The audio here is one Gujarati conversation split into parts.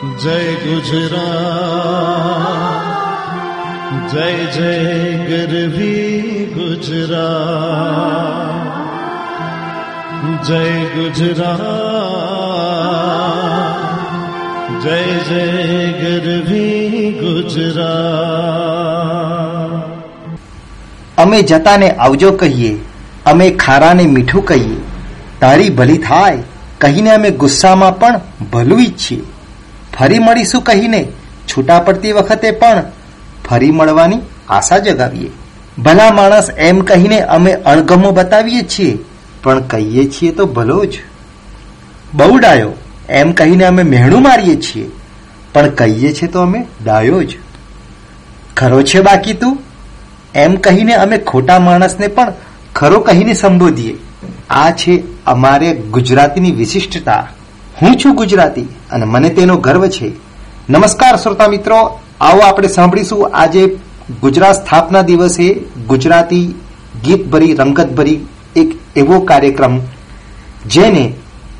જય ગુજરાત, જય જય ગરવી ગુજરાત, જય ગુજરાત, જય જય ગરવી ગુજરાત. અમે જતાને આવજો કહીએ, અમે ખારાને મીઠું કહીએ. તારી ભલી થાય, કહીને અમે ગુસ્સામાં પણ ભલું ઈચ્છીએ. ફરી મળીશું કહીને. છૂટા પડતી વખતે પણ ફરી મળવાની આશા જગાવીએ. ભલા માણસ એમ કહીને અમે અણગમો બતાવીએ છીએ, પણ કહીએ છીએ તો ભલો જ. બહુ ડાયો એમ કહીને અમે મહેણું મારીએ છીએ, પણ કહીએ છીએ તો અમે ડાયો જ. ખરો છે બાકી તું? એમ કહીને અમે ખોટા માણસને પણ ખરો કહીને સંબોધીએ. આ છે અમારે ગુજરાતીની વિશિષ્ટતા. હું છું ગુજરાતી. અને મને તેનો ગર્વ છે. નમસ્કાર શ્રોતા મિત્રો, આવો આપણે સાંભળીશું આજે ગુજરાત સ્થાપના દિવસે ગુજરાતી ગીતભરી, રંગતભરી એક એવો કાર્યક્રમ જેને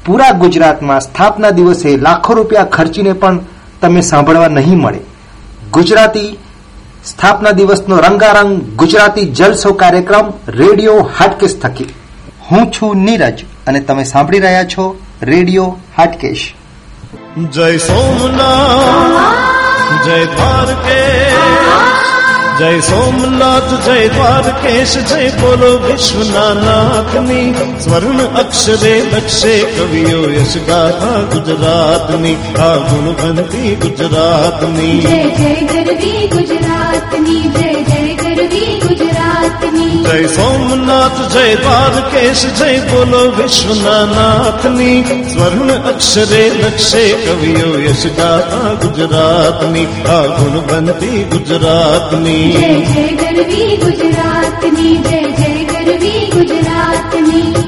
પૂરા ગુજરાતમાં સ્થાપના દિવસે લાખો રૂપિયા ખર્ચીને પણ તમે સાંભળવા નહીં મળે. ગુજરાતી સ્થાપના દિવસનો રંગારંગ ગુજરાતી જલસો કાર્યક્રમ રેડિયો હાટકેશ થકી. હું છું નીરજ અને તમે સાંભળી રહ્યા છો રેડિયો હાટકેશ. જય સોમનાથ, જય દ્વારકેશ, જય સોમનાથ, જય દ્વારકેશ, જય બોલો વિશ્વનાથની સ્વર્ણ અક્ષરે લક્ષે કવિઓ યશ ગાથા ગુજરાતની, આ ગુણવંતી ગુજરાતની. જય જય ગુજરાતની, જય જય જય સોમનાથ, જય દ્વારકેશ, જય બોલો વિશ્વનાથની. સ્વર્ણ અક્ષરે લક્ષે કવિઓ યશ ગાતા ગુજરાતની. આ ગુણવંતી ગુજરાતની. જય જય ગરવી ગુજરાતની, જય જય ગરવી ગુજરાતની.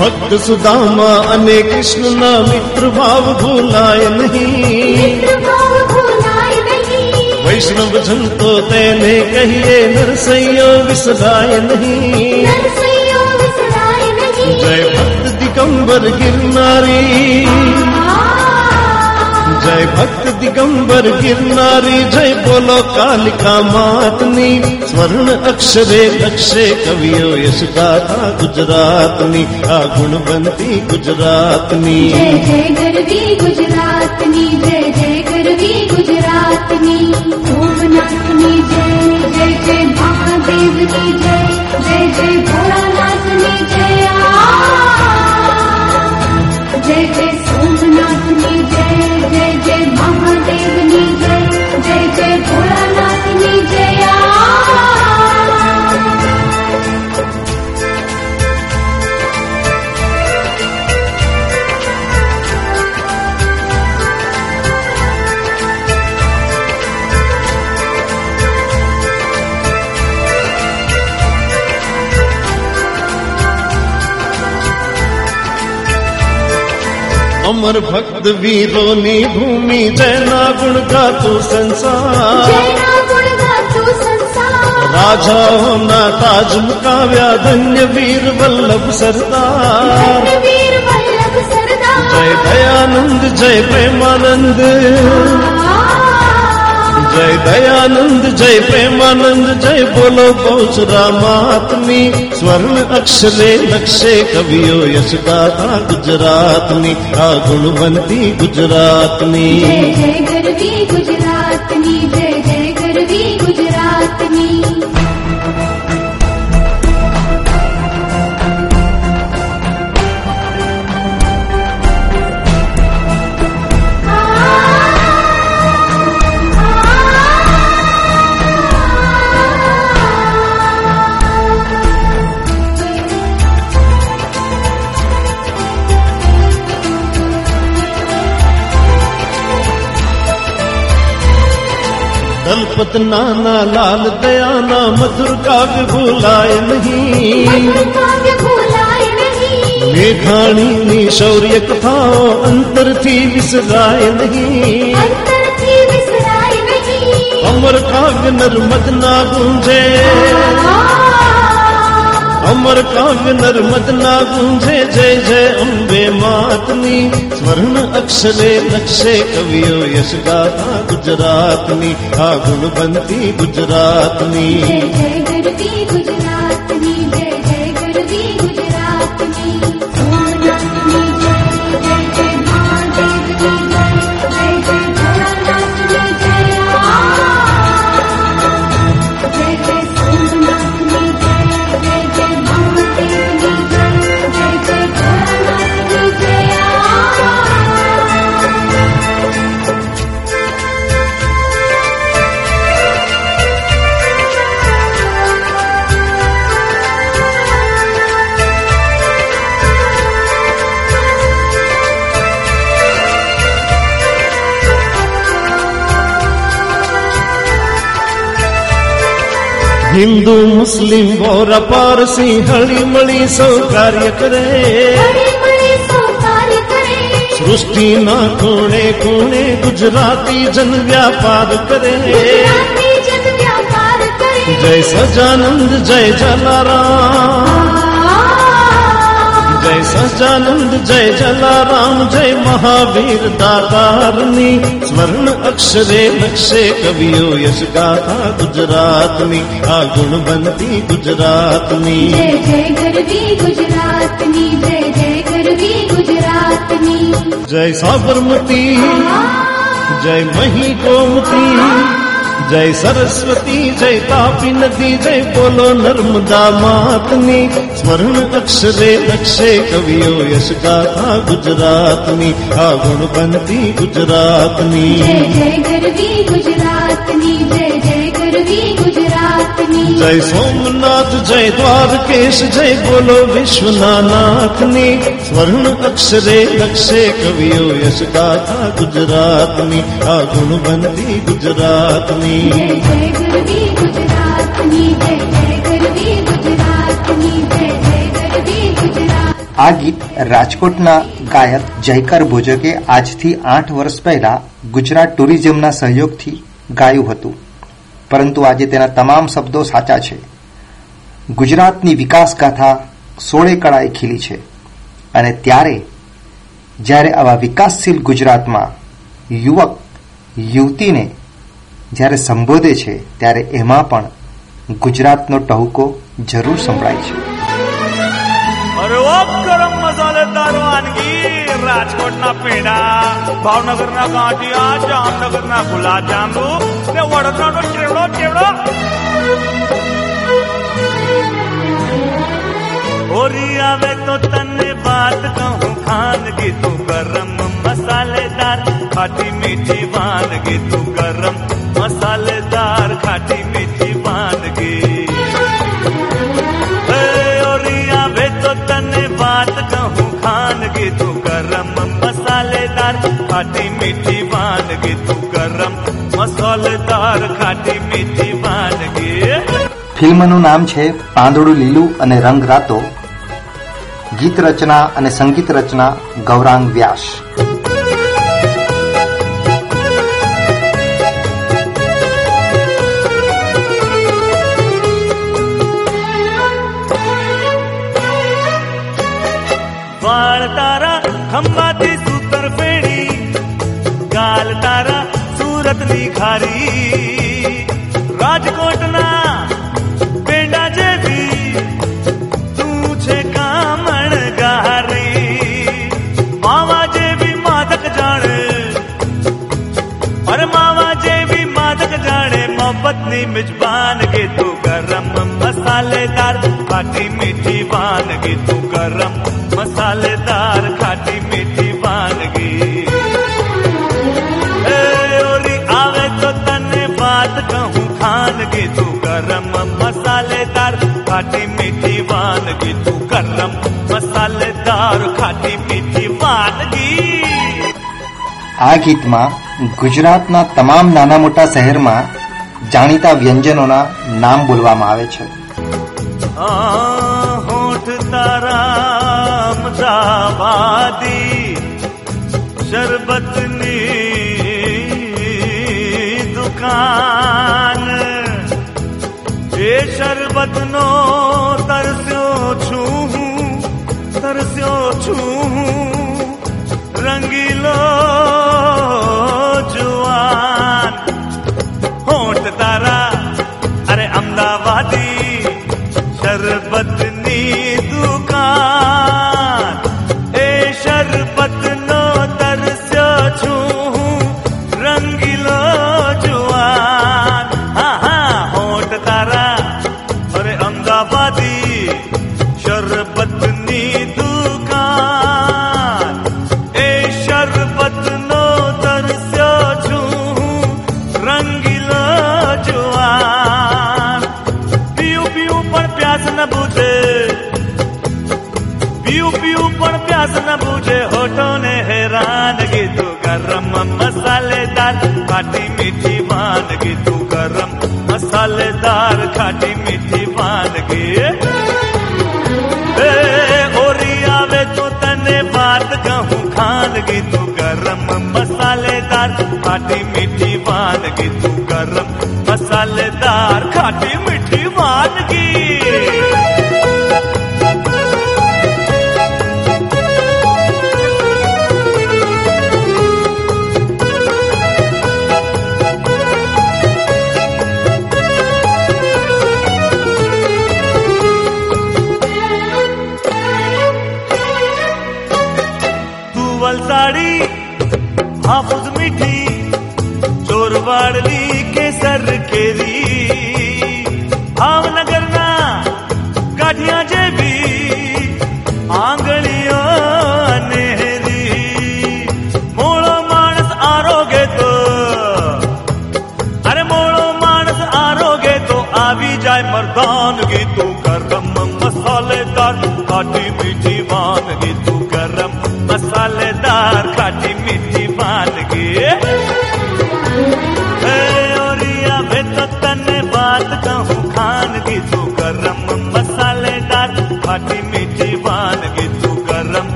ભક્ત સુદામા અને કૃષ્ણના મિત્ર ભાવ ભૂલાય નહીં. મિત્ર ભાવ ભૂલાય નહીં. વૈષ્ણવ જન તો તેને કહીએ નરસૈયો વિસરાય નહીં. જય ભક્ત દિગંબર ગિરનારી. જય ભક્ત દિગંબર ગિરનારી, જય બોલો કાલિકા માતની. સ્વર્ણ અક્ષરે લક્ષે કવિઓ યશગાથા ગુજરાતની, આ ગુણવંતી ગુજરાતની. જય જય ગરવી ગુજરાતની, જય જય ગરવી ગુજરાતની. ભોગનાથની જય જય જય મહાદેવની જય જય જય ભોળાનાથની અમર ભક્ત વીરોની ભૂમિ જેના ગુણ ગાતું સંસાર. રાજાઓના તાજ મુકાવ્યા ધન્ય વીર વલ્લભ સરદાર. જય દયાનંદ જય પ્રેમાનંદ. જય દયાનંદ જય પ્રેમાનંદ જય બોલો પૌચ રામાત્મી સ્વર્ણ અક્ષરે લક્ષે કવિઓ યશ ગાથા ગુજરાતની આ ગુણવંતી ગુજરાતની જય ગરવી ગુજરાતની જય वतना ना लाल दया ना मधुर काव्य भूलाए नहीं मेघाणी नी शौर्य कथाओ अंतर थी विसराए नहीं अमर काव्य नर्मद ना गूंजे અમર કાવ્ય નર્મદ ના ગુંજે, જય જય અંબે માતની. સ્વર્ણ અક્ષરે નક્ષે કવિઓ યશ ગાથા ગુજરાતની. આ ગુણવંતી ગુજરાતની. જય હિન્દુ મુસ્લિમ ગોર પારસી હળી મળી સૌ કાર્ય કરે. સૃષ્ટિના ખૂણે ખૂણે ગુજરાતી જન વ્યાપાર કરે. જય સજાનંદ જય જલારામ. સજાનંદ જય જલારામ જય મહાવીર દાતારની સ્વર્ણ અક્ષરે નક્ષે કવિઓ યશ ગાથા ગુજરાતની આ ગુણવંતી ગુજરાતની. જય સાબરમતી જય મહી ગોમતી જય સરસ્વતી, જય તાપી નદી, જય બોલો નર્મદા માતની. સ્મરણ અક્ષરે લક્ષે કવિઓ યશ ગાથા ગુજરાતની આ ગુણવંતી ગુજરાતની. જય જય કરવી ગુજરાતની, જય જય કરવી ગુજરાતની. જય સોમનાથ જય દ્વારકેશ જય બોલો વિશ્વના નાથની સ્વર્ણ અક્ષરે લક્ષે કવિઓ યશ ગાથા ગુજરાતની આ ગુણબંધી ગુજરાતની આ ગીત રાજકોટના ગાયક જયકર ભોજકે આજથી આઠ વર્ષ પહેલા ગુજરાત ટુરિઝમના સહયોગથી ગાયું હતું. પરંતુ આજે તેના તમામ શબ્દો સાચા છે. ગુજરાતની વિકાસ ગાથા સોળે કળાએ ખીલી છે અને ત્યારે, જ્યારે આવા વિકાસશીલ ગુજરાતમાં યુવક, યુવતીને જ્યારે સંબોધે છે, ત્યારે એમાં પણ ગુજરાતનો ટહુકો જરૂર સંભળાય છે. ગરમ મસાલેદાર વાનગી રાજકોટના પેંડા, ભાવનગરના ગાંઠિયા, જામનગરના ગુલાબ જાંબુ ને વડોદરાનો ચેવડો ચેવડો હોરી આવે તો તને વાત કહું ખાનગી તું ગરમ મસાલેદાર ખાટી મીઠી વાનગી તું ગરમ મસાલેદાર ખાટી મીઠી વાનગી ઓરિયા વે તો તને વાત કહું ખાનગી તું ગરમ મસાલેદાર ખાટી મસાલેદાર ખાટી મીઠી વાનગી ફિલ્મનું નામ છે પાંદડું લીલું અને રંગ રાતો. ગીત રચના અને સંગીત રચના ગૌરાંગ વ્યાસ. વાળ સુરતની ખારી રાજકોટના પેંડા જેવી તું છે કામણ ગારી માવા જેવી માદક જાણે અરે માવા જેવી માદક જાણે મોહબ્બતની મિજબાન કે તું ગરમ મસાલેદાર ખાટી મીઠી વાનગી તું ગરમ આ ગીતમાં ગુજરાતના તમામ નાના મોટા શહેરમાં જાણીતા વ્યંજનોના નામ બોલવામાં આવે છે. खाटी मीठी बाँध गे ओरिया वे तो तने बात कहूँ, खान गी तू गरम मसालेदार। खाटी मीठी बाँध गी तू गरम मसालेदार। खाटी मीठी बाँध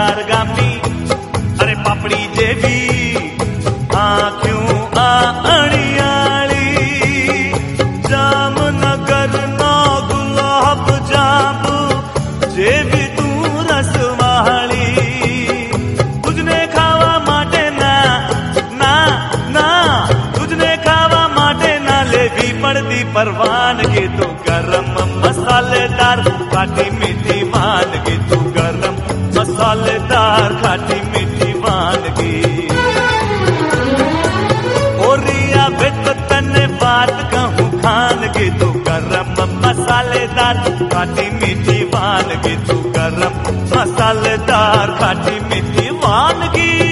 તાર ગામની અરે પાપડી જેવી આંખ मज़ेदार खाटी मीठी वानगी। ओरिया बेट बात कहूँ खानगी, तू गरम मसालेदार खाटी मीठी वानगी, तू गरम मसालेदार खाटी मीठी वानगी।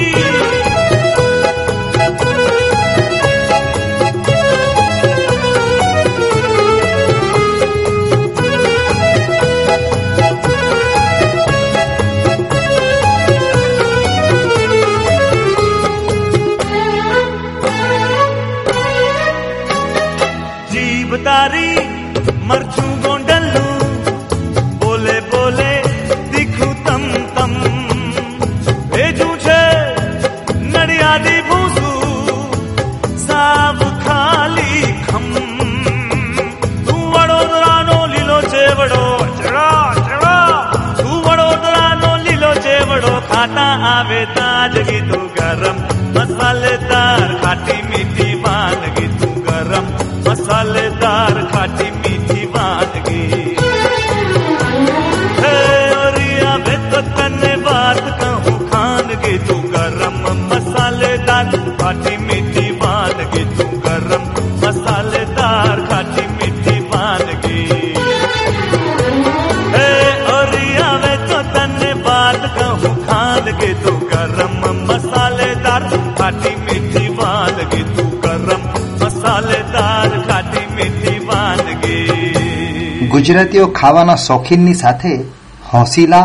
ગુજરાતીઓ ખાવાના શોખીનની સાથે હોંસીલા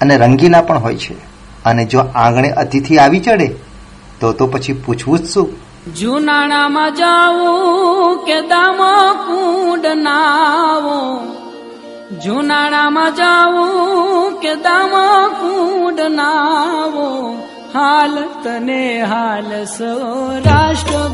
અને રંગીલા પણ હોય છે. અને જો આંગણે અતિથિ આવી ચડે, તો તો પછી પૂછવું જ શું? જુનાળામાં જાવું કે દામો કુંડ નાવો જુનાળામાં જાવું કે દામો કુંડ નાવો હાલ તને હાલ સૌરાષ્ટ્ર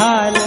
हाल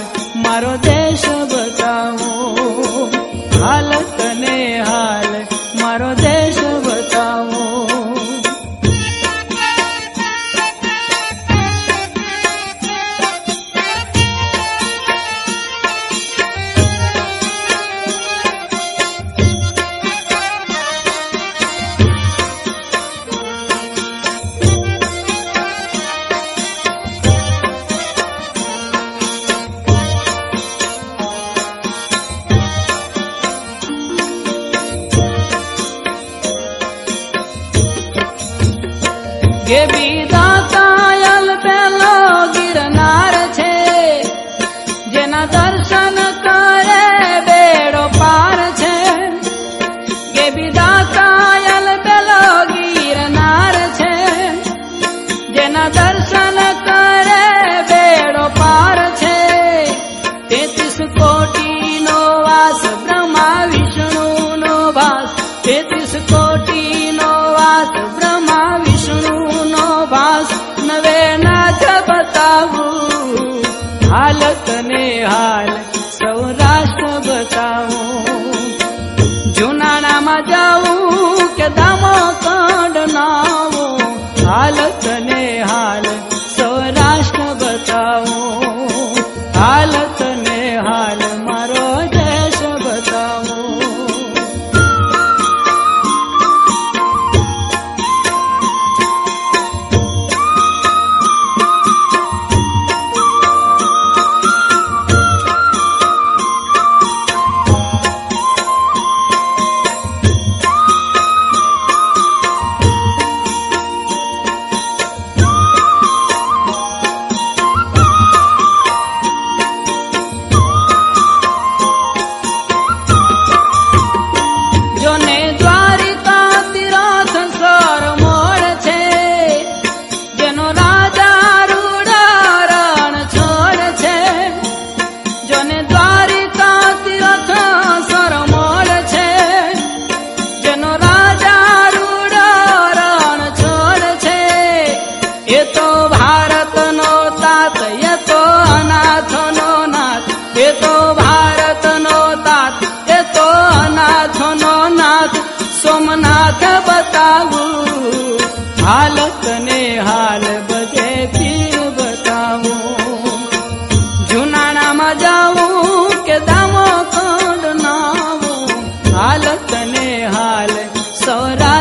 ದರ್ಶನಕ sorrow.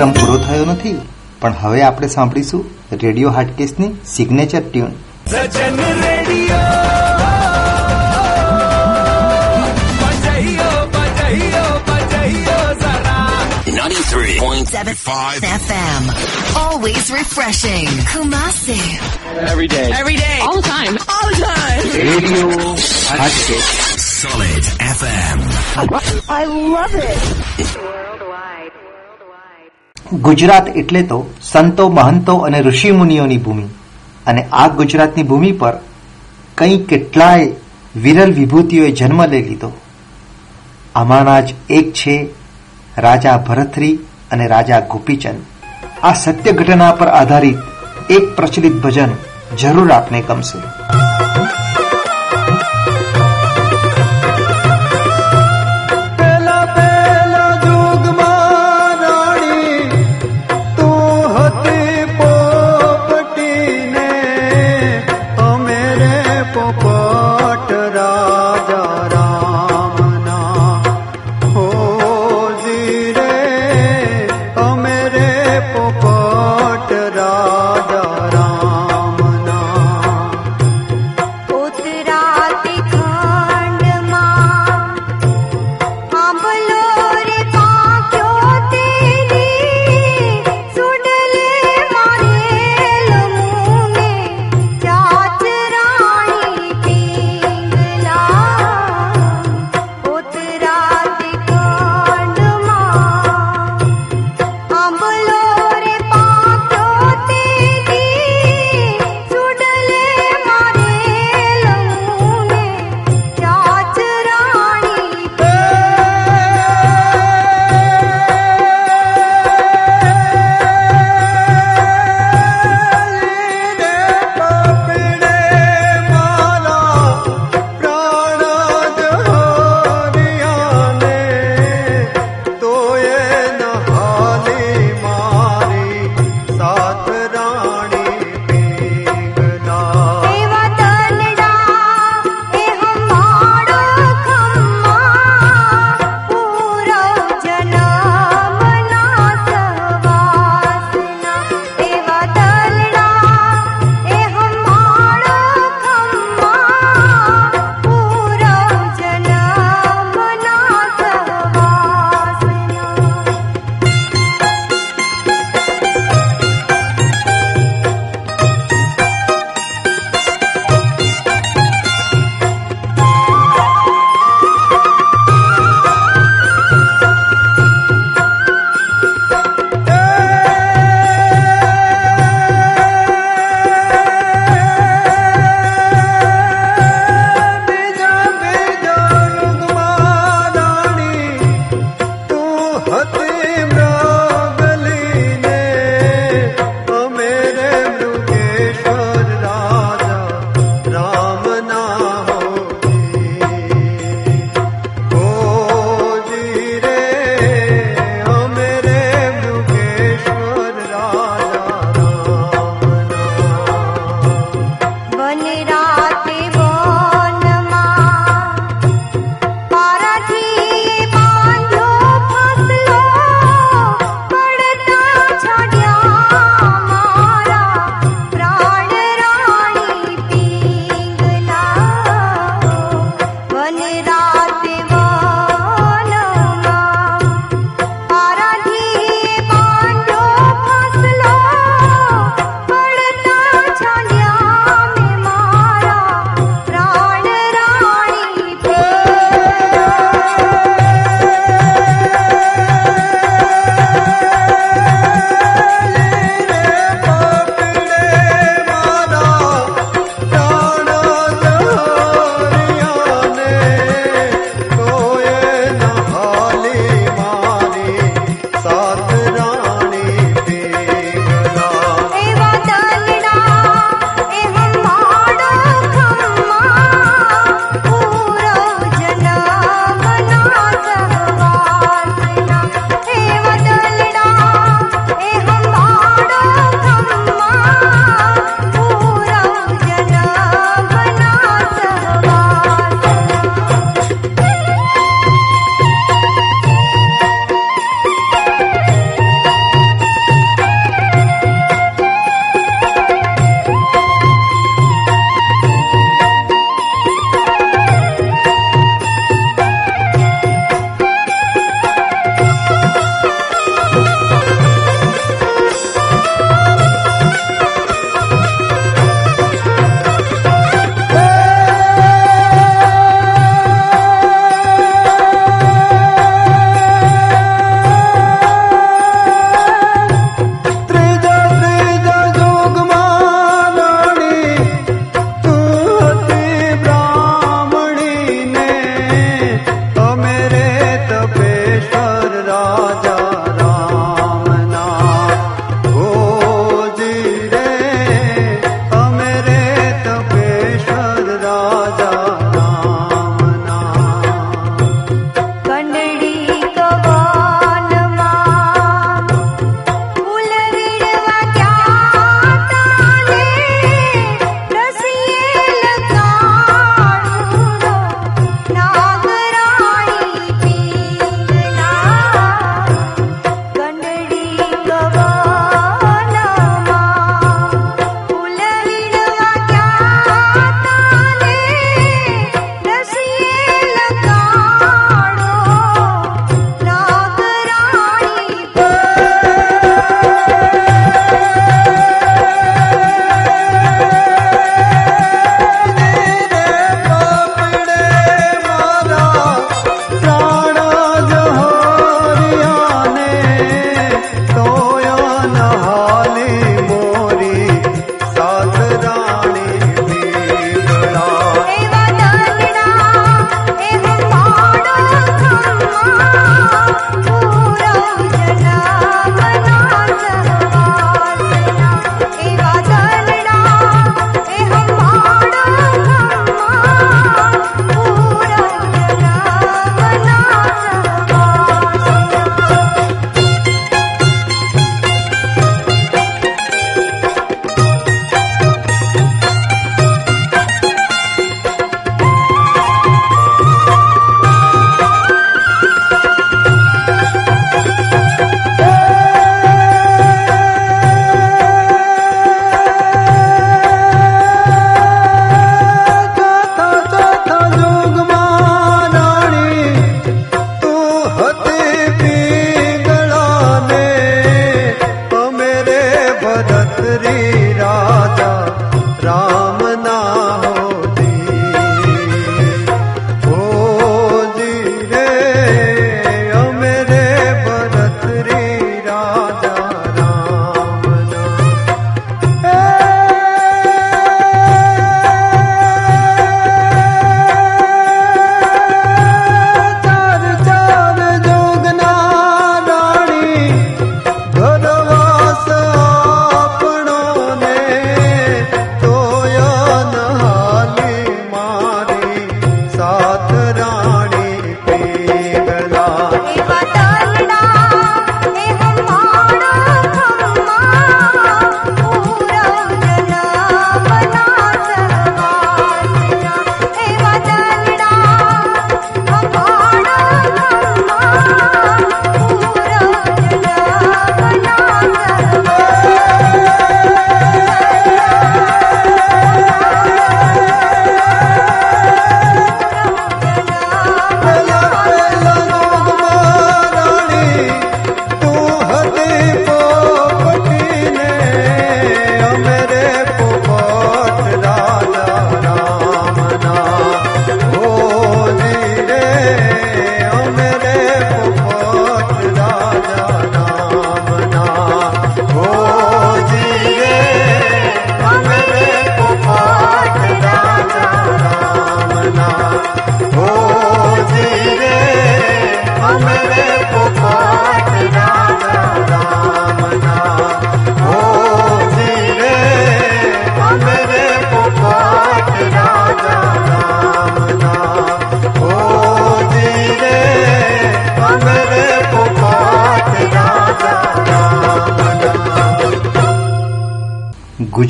કાર્યક્રમ પૂરો થયો નથી પણ હવે આપણે સાંભળીશું radio હાટકેસની signature tune Sajan FM. Always refreshing. Kumasi. Every day. Every day. All the time. All the time. Radio Solid FM. I love it. Gujarat એટલે તો સંતો, મહંતો અને ઋષિમુનિઓની ભૂમિ. અને આ ગુજરાતની ભૂમિ પર કંઈ કેટલાય વિરલ વિભૂતિઓએ જન્મ લઈ લીધો. આમાંના જ એક છે, રાજા ભરથરી અને રાજા ગોપીચંદ. આ સત્ય ઘટના પર આધારિત એક પ્રચલિત ભજન જરૂર આપને ગમશે.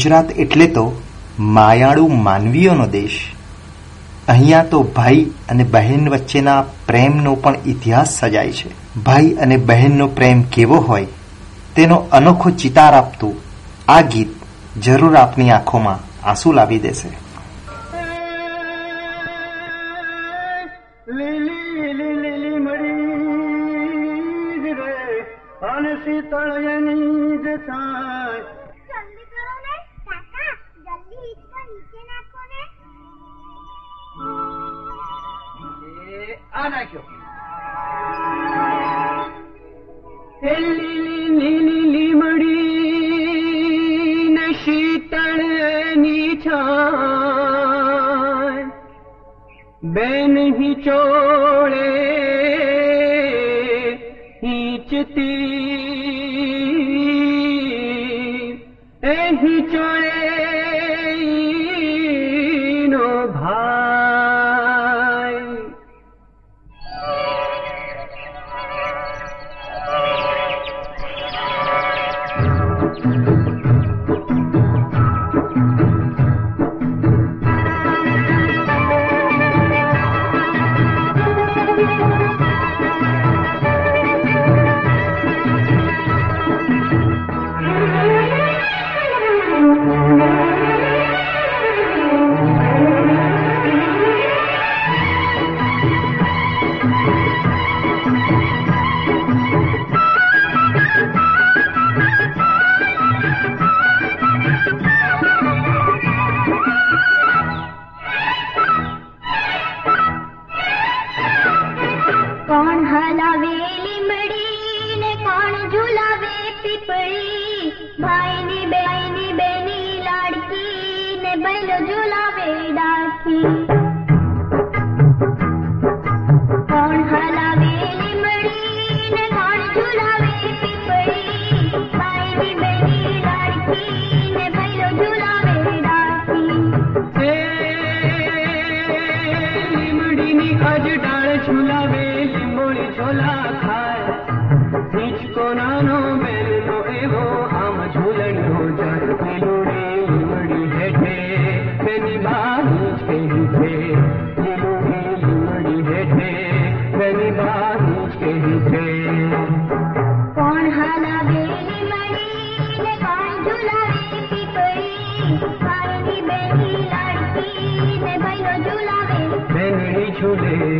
ગુજરાત એટલે તો માયાળુ માનવીઓનો દેશ. અહીંયા તો ભાઈ અને બહેન વચ્ચેના પ્રેમનો પણ ઇતિહાસ સજાય છે. ભાઈ અને બહેનનો પ્રેમ કેવો હોય, તેનો અનોખો ચિતાર આપતું આ ગીત જરૂર આપની આંખોમાં આંસુ લાવી દેશે. બેન હિચોળે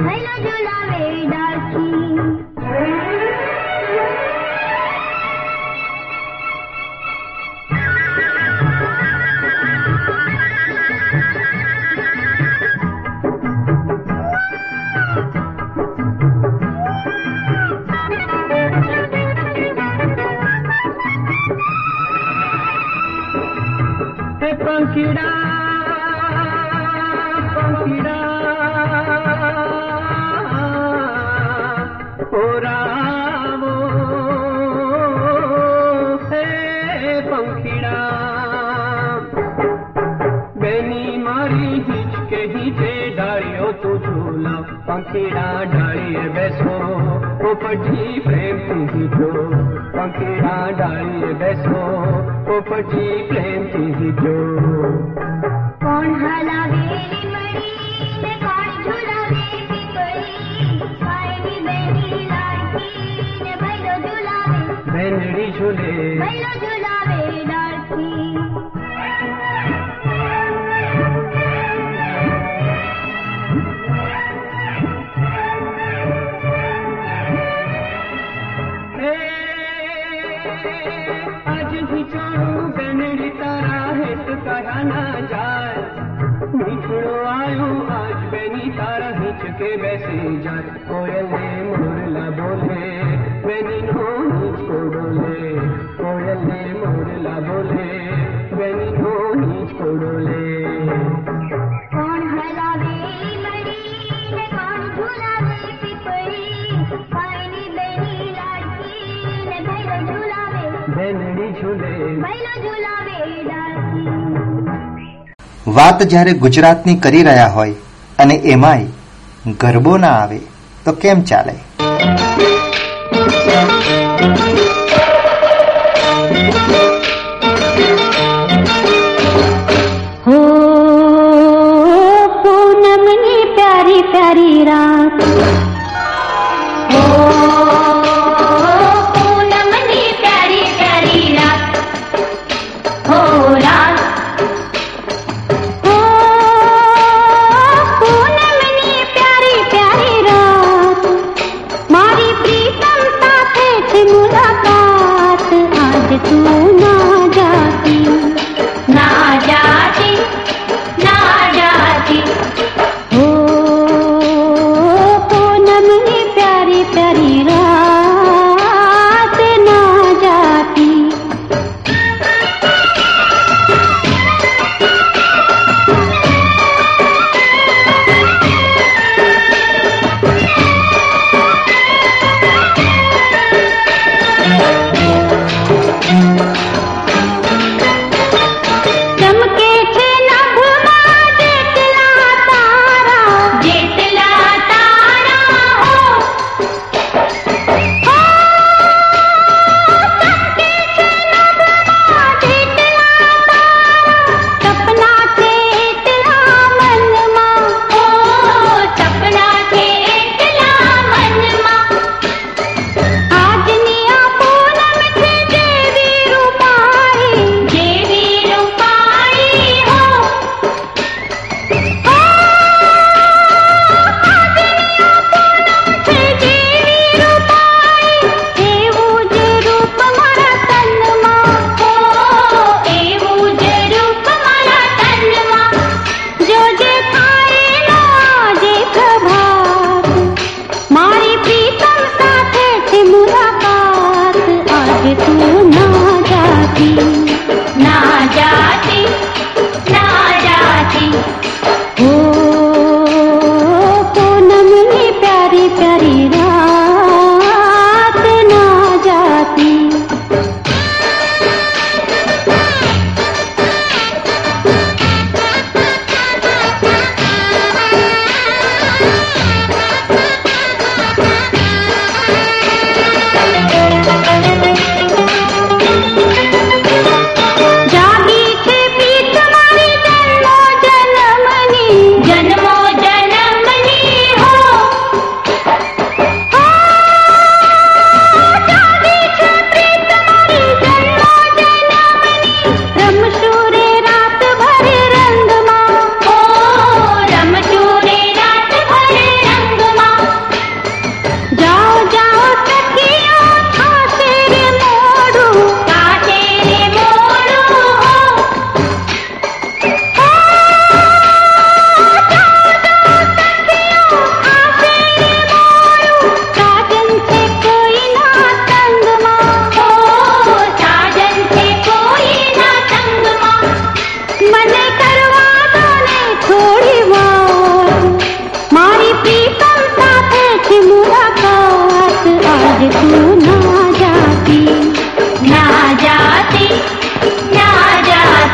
I love you, love. વાત જ્યારે ગુજરાતની કરી રહ્યા હોય અને એમાંય ગરબો ના આવે તો કેમ ચાલે?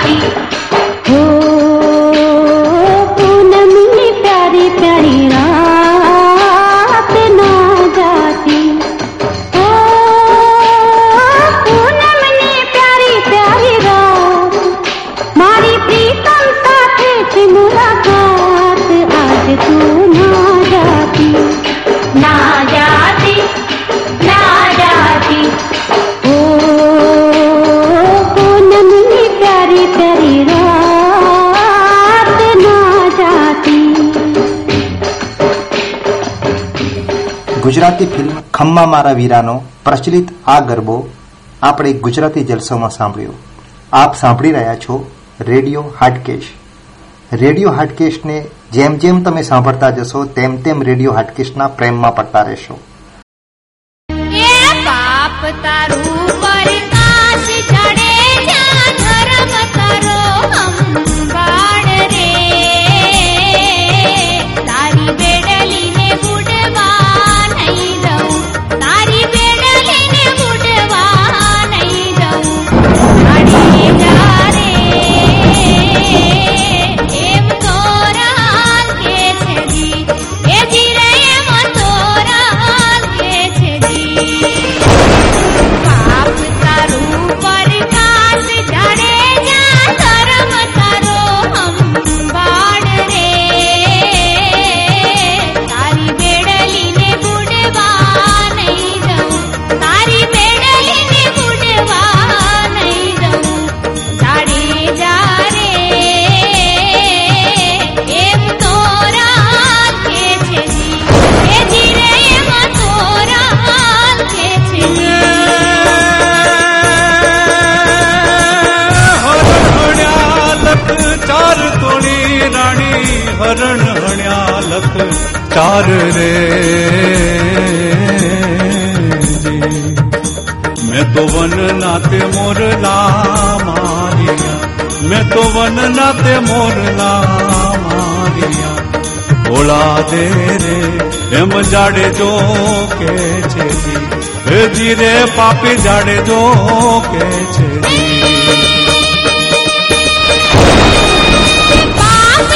beat it. ગુજરાતી ફિલ્મ ખમ્મા મારા વીરાનો પ્રચલિત આ ગરબો આપણે ગુજરાતી જલસોમાં સાંભળ્યો. આપ સાંભળી રહ્યા છો રેડિયો હાટકેશ. રેડિયો હાટકેશને જેમ જેમ તમે સાંભળતા જશો, તેમ તેમ રેડિયો હાટકેશના પ્રેમમાં પડતા રહેશો. તારું તાર રે મેં તો વન નાતે મોરલા મારિયા મેં તો વન નાતે મોરલા મારિયા ભોળા દે રે એમ જાડે જો કે છે હે ધીરે પાપી જાડે જો કે છે પાપ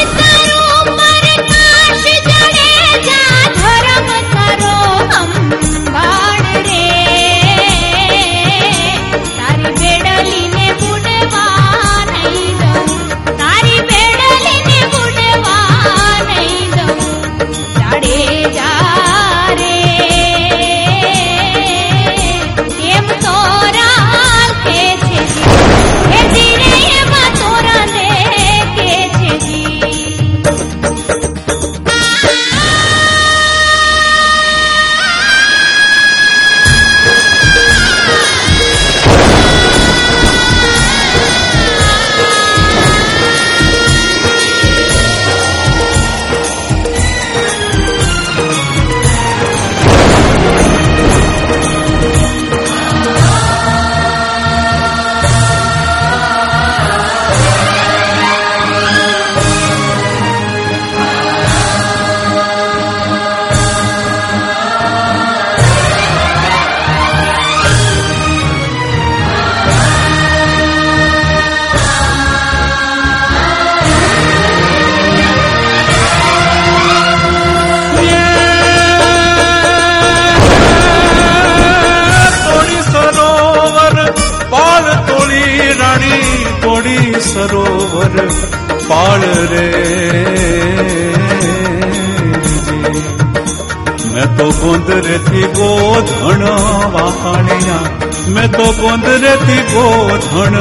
તો ગોંદરેથી ગોધણ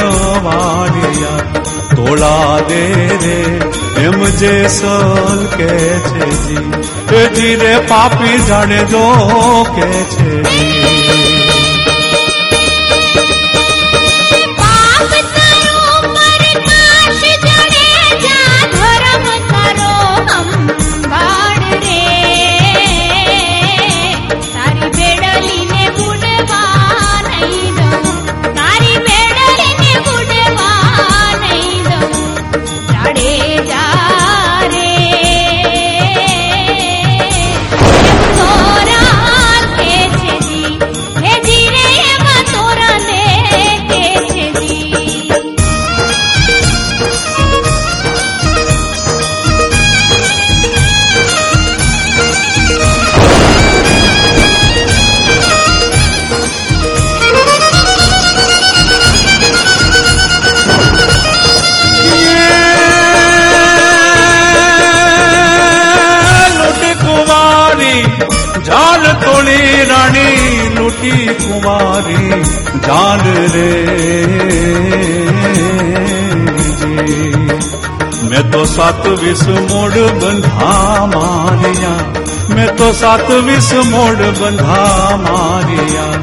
તોળા દે રે, એમ જે સલ કે છે જી. એ જી પાપી જાણે જો કે છે પાપ સાત વીસ મોડ બંધા માર્યા. મેં તો સાત વીસ મોડ બંધા માર્યા.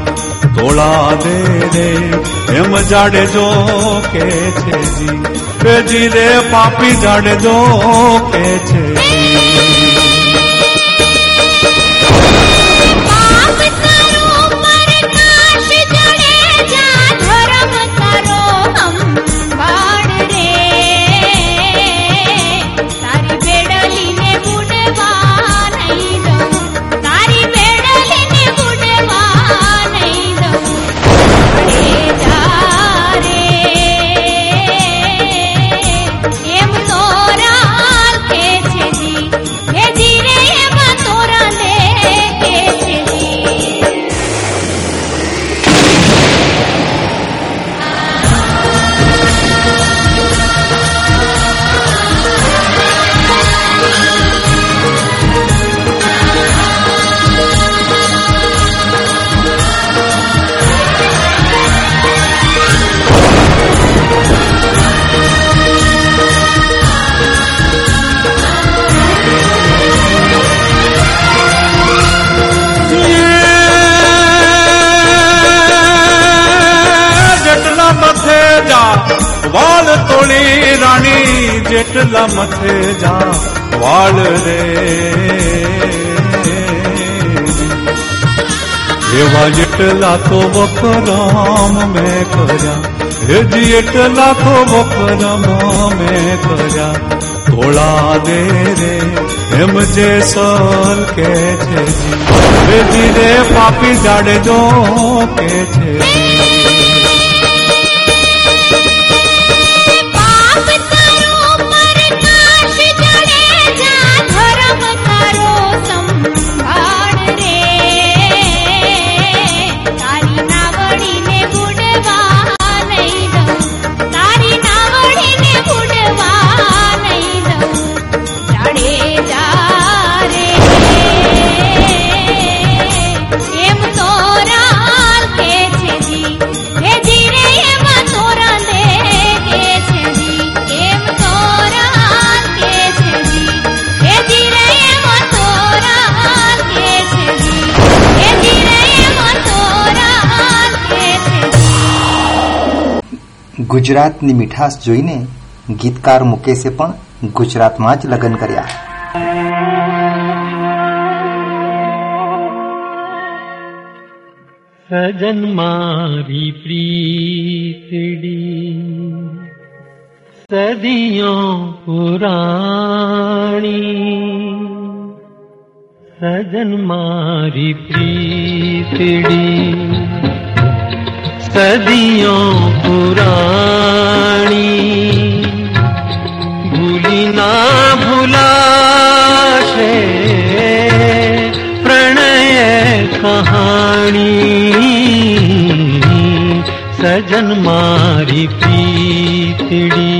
તોળા દે રે એમ જાડે જો કે છે જી. જી રે પાપી જાડે જો કે છે પાપ મથે જા વાળ રે એવા જેટલા તો વખરામ મેં કર્યા હેજી એટલા તો વકરામ મેં કર્યા તોળા દે રે એમ જે સર કે છે ધીરે પાપી જાડે જો કે છે ગુજરાતની મીઠાશ જોઈને ગીતકાર મુકેશે પણ ગુજરાતમાં જ લગ્ન કર્યા. સજન મારી પ્રીતડી, સદીઓ પુરાણી. સજન મારી પ્રીતડી सदियों पुराणी। भूली ना भुलाशे प्रणय कहानी सजन मारी पीतड़ी।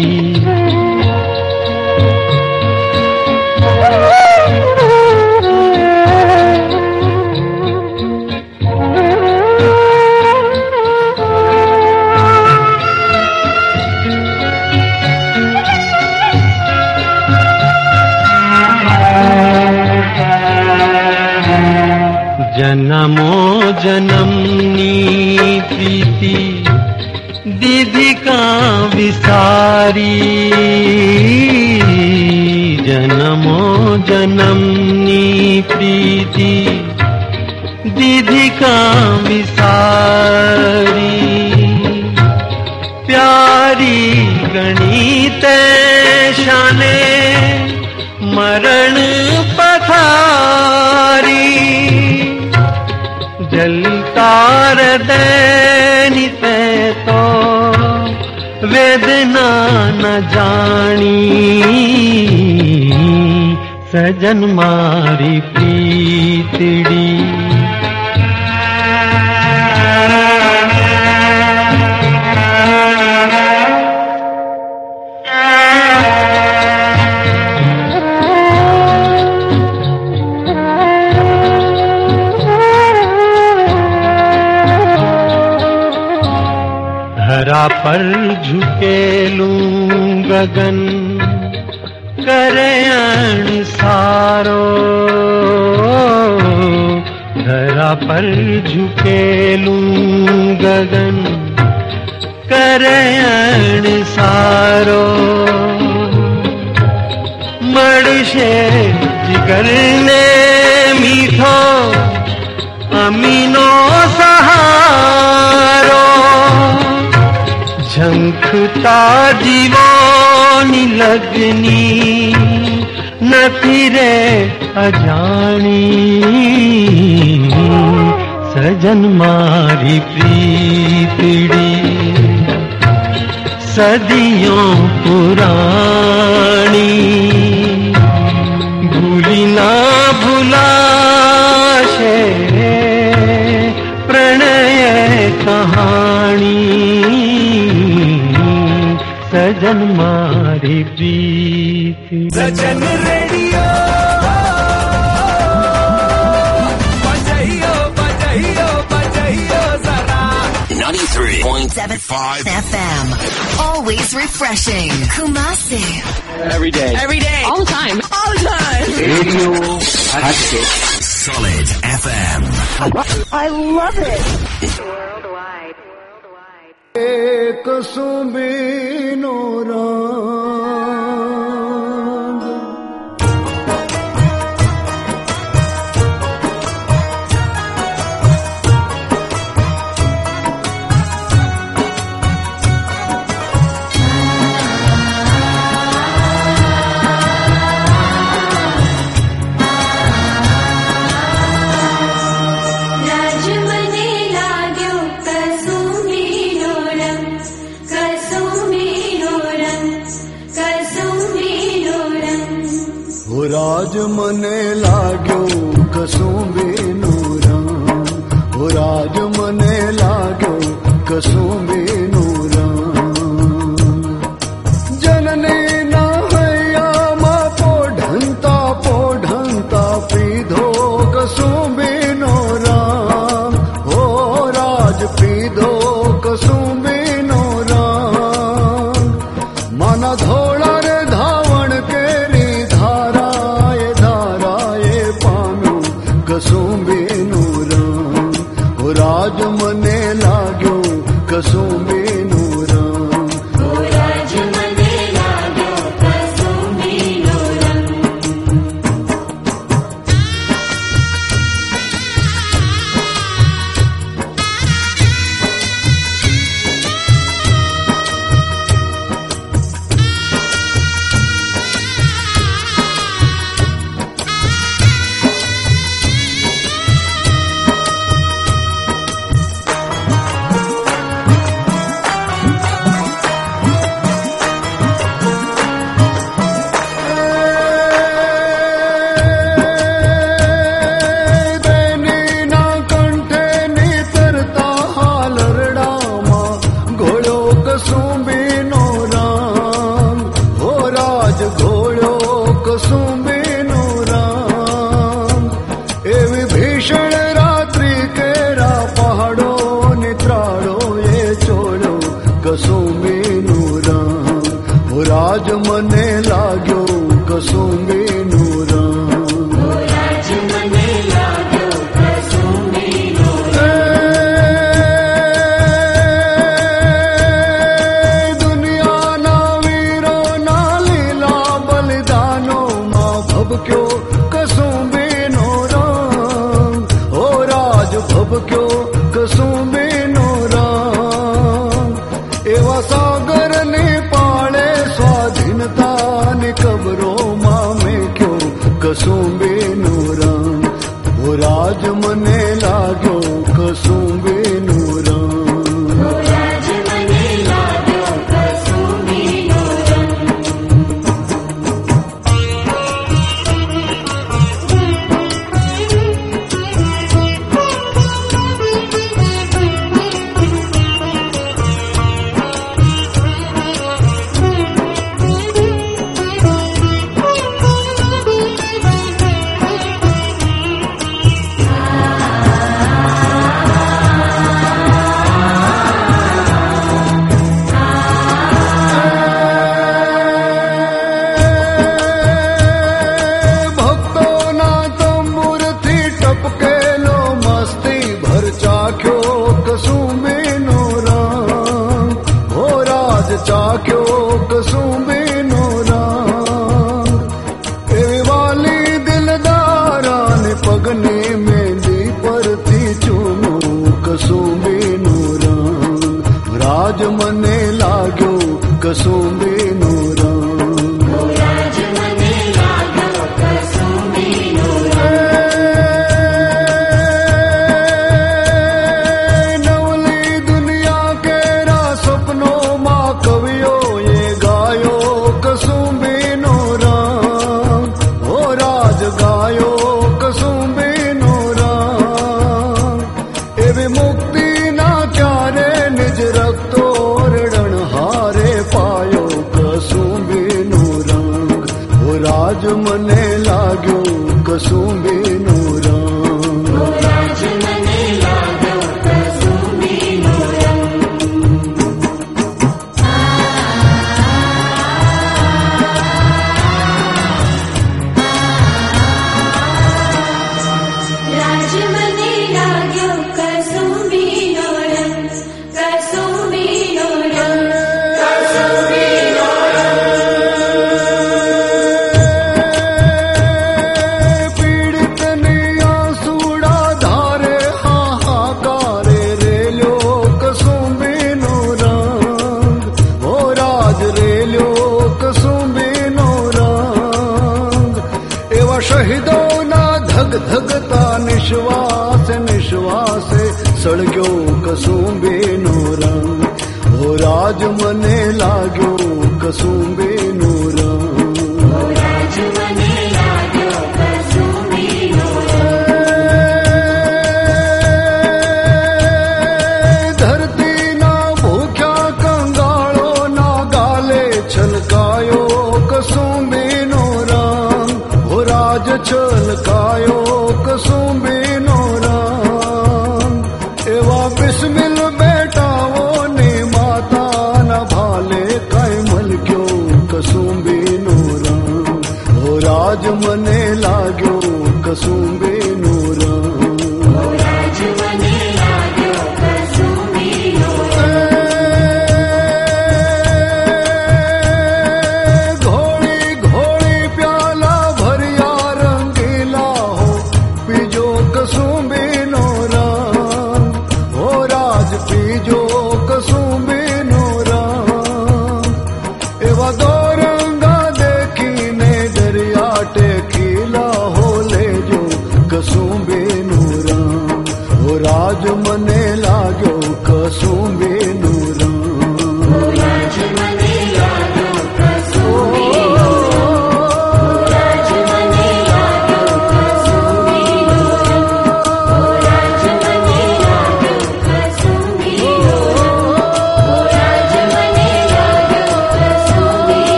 જનમની પ્રીતિ દીધિકા વિસારી જનમો જનમની પ્રીતિ દીધિકા વિસારી પ્યારી ગણિત શાને જલકાર દૈનિતે તો વેદના ન જાણી સજન મારી પ્રીતડી पर झुके लूं गगन करण सारो। धरा पर झुके लूं गगन करयाण सारो। मड़शे जिगर मर्शे मीठो अमीनो सा जीवाणी लग्नी नरे अजी सजन मा प्रीडी सद पुराणि गुडिना भुला सजन मारी प्रीति सजन रेडियो बजाइयो बजाइयो बजाइयो जरा 93.75 FM always refreshing. Kumasi. Every day. Every day. All the time. All the time. Radio Hatchet solid FM I love it. Worldwide. Worldwide. Hey. સુબીનો રંગ शहीदो ना धगता निश्वास निश्वासे सणग्यो कसुम्बे नो रंग ओ राज मने लाग्यो कसुम्बे